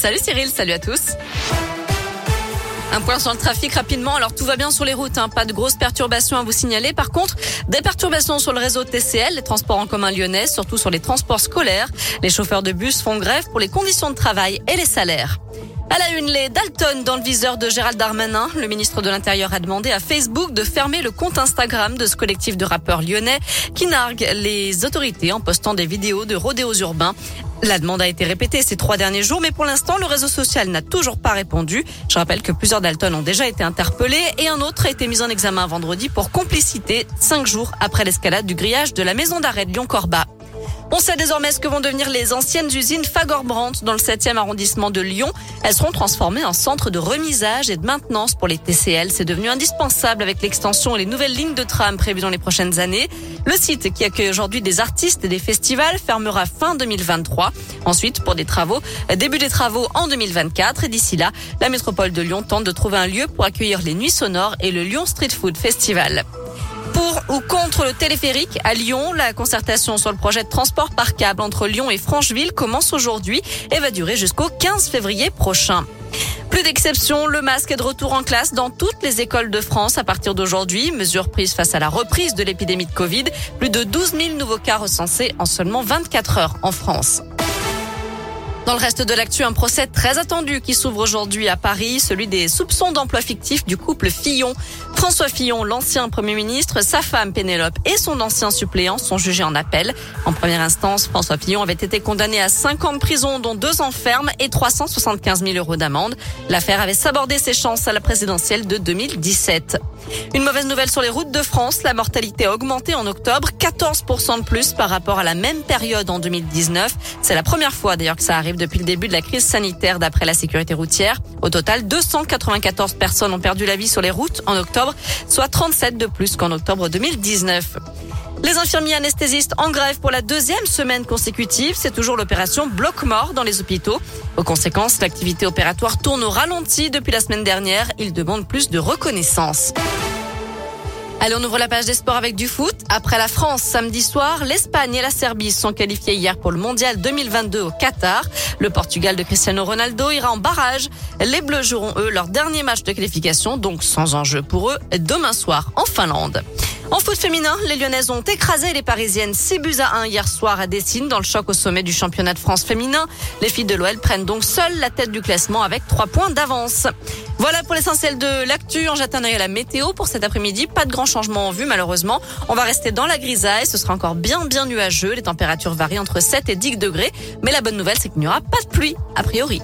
Salut Cyril, salut à tous. Un point sur le trafic rapidement. Alors tout va bien sur les routes, hein. pas de grosses perturbations à vous signaler. Par contre, des perturbations sur le réseau TCL, les transports en commun lyonnais, surtout sur les transports scolaires. Les chauffeurs de bus font grève pour les conditions de travail et les salaires. À la une, les Dalton dans le viseur de Gérald Darmanin. Le ministre de l'Intérieur a demandé à Facebook de fermer le compte Instagram de ce collectif de rappeurs lyonnais qui nargue les autorités en postant des vidéos de rodéos urbains. La demande a été répétée ces trois derniers jours, mais pour l'instant, le réseau social n'a toujours pas répondu. Je rappelle que plusieurs Dalton ont déjà été interpellés et un autre a été mis en examen vendredi pour complicité, cinq jours après l'escalade du grillage de la maison d'arrêt de Lyon-Corba. On sait désormais ce que vont devenir les anciennes usines Fagor-Brandt dans le 7e arrondissement de Lyon. Elles seront transformées en centre de remisage et de maintenance pour les TCL. C'est devenu indispensable avec l'extension et les nouvelles lignes de tram prévues dans les prochaines années. Le site qui accueille aujourd'hui des artistes et des festivals fermera fin 2023. Ensuite, pour des travaux, début des travaux en 2024 et d'ici là, la métropole de Lyon tente de trouver un lieu pour accueillir les nuits sonores et le Lyon Street Food Festival. Pour ou contre le téléphérique à Lyon, la concertation sur le projet de transport par câble entre Lyon et Francheville commence aujourd'hui et va durer jusqu'au 15 février prochain. Plus d'exception, le masque est de retour en classe dans toutes les écoles de France à partir d'aujourd'hui. Mesure prise face à la reprise de l'épidémie de Covid. Plus de 12 000 nouveaux cas recensés en seulement 24 heures en France. Dans le reste de l'actu, un procès très attendu qui s'ouvre aujourd'hui à Paris, celui des soupçons d'emploi fictif du couple Fillon. François Fillon, l'ancien Premier ministre, sa femme Pénélope et son ancien suppléant sont jugés en appel. En première instance, François Fillon avait été condamné à 5 ans de prison, dont 2 ans ferme et 375 000 euros d'amende. L'affaire avait sabordé ses chances à la présidentielle de 2017. Une mauvaise nouvelle sur les routes de France, la mortalité a augmenté en octobre, 14% de plus par rapport à la même période en 2019. C'est la première fois d'ailleurs que ça arrive depuis le début de la crise sanitaire d'après la sécurité routière. Au total, 294 personnes ont perdu la vie sur les routes en octobre, soit 37 de plus qu'en octobre 2019. Les infirmiers anesthésistes en grève pour la deuxième semaine consécutive. C'est toujours l'opération bloc-mort dans les hôpitaux. Aux conséquences, l'activité opératoire tourne au ralenti depuis la semaine dernière. Ils demandent plus de reconnaissance. Allez, on ouvre la page des sports avec du foot. Après la France, samedi soir, l'Espagne et la Serbie sont qualifiés hier pour le Mondial 2022 au Qatar. Le Portugal de Cristiano Ronaldo ira en barrage. Les Bleus joueront, eux, leur dernier match de qualification, donc sans enjeu pour eux, demain soir en Finlande. En foot féminin, les Lyonnaises ont écrasé les Parisiennes 6 buts à 1 hier soir à Dessine dans le choc au sommet du championnat de France féminin. Les filles de l'OL prennent donc seules la tête du classement avec 3 points d'avance. Voilà pour l'essentiel de l'actu. On jette un œil à la météo pour cet après-midi. Pas de grand changement en vue malheureusement. On va rester dans la grisaille. Ce sera encore bien bien nuageux. Les températures varient entre 7 et 10 degrés. Mais la bonne nouvelle, c'est qu'il n'y aura pas de pluie a priori.